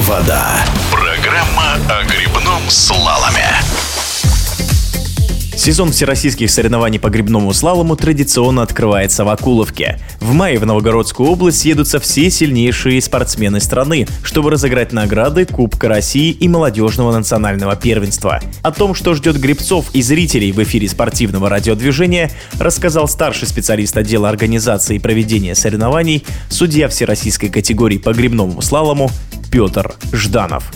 вода». Программа о грибном слаломе. Сезон всероссийских соревнований по грибному слалому традиционно открывается в Акуловке. В мае в Новогородскую область съедутся все сильнейшие спортсмены страны, чтобы разыграть награды Кубка России и молодежного национального первенства. О том, что ждет грибцов и зрителей в эфире спортивного радиодвижения, рассказал старший специалист отдела организации и проведения соревнований, судья всероссийской категории по грибному слалому Петр Жданов.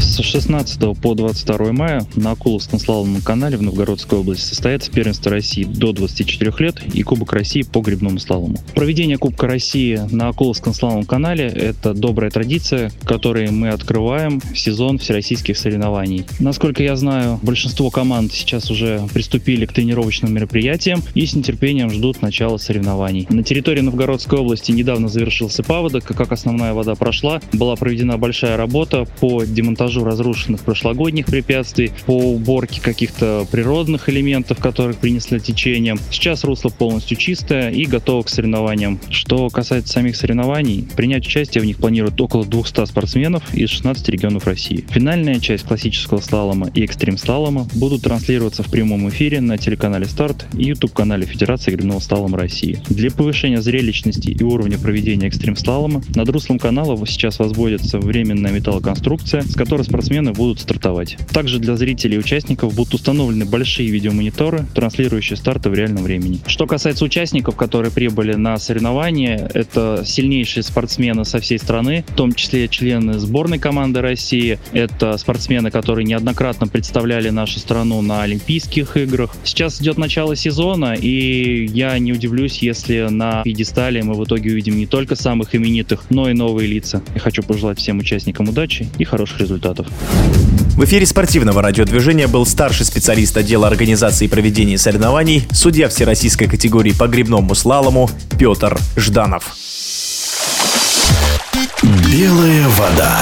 С 16 по 22 мая на Акуловском слаломном канале в Новгородской области состоится первенство России до 24 лет и Кубок России по грибному слалому. Проведение Кубка России на Акуловском слаломном канале – это добрая традиция, которой мы открываем сезон всероссийских соревнований. Насколько я знаю, большинство команд сейчас уже приступили к тренировочным мероприятиям и с нетерпением ждут начала соревнований. На территории Новгородской области недавно завершился паводок, как основная вода прошла, была проведена большая работа по демонтажу демонтажу разрушенных прошлогодних препятствий, по уборке каких-то природных элементов, которых принесли течением. Сейчас русло полностью чистое и готово к соревнованиям. Что касается самих соревнований, принять участие в них планируют около 200 спортсменов из 16 регионов России. Финальная часть классического слалома и экстрим-слалома будут транслироваться в прямом эфире на телеканале «Старт» и YouTube-канале Федерации грибного слалома России. Для повышения зрелищности и уровня проведения экстрим-слалома над руслом канала сейчас возводится временная металлоконструкция, с которой которой спортсмены будут стартовать. Также для зрителей и участников будут установлены большие видеомониторы, транслирующие старты в реальном времени. Что касается участников, которые прибыли на соревнования, это сильнейшие спортсмены со всей страны, в том числе члены сборной команды России, это спортсмены, которые неоднократно представляли нашу страну на Олимпийских играх. Сейчас идет начало сезона, и я не удивлюсь, если на пьедестале мы в итоге увидим не только самых именитых, но и новые лица. Я хочу пожелать всем участникам удачи и хороших результатов результатов. В эфире спортивного радиодвижения был старший специалист отдела организации и проведения соревнований, судья всероссийской категории по грибному слалому Петр Жданов. Белая вода.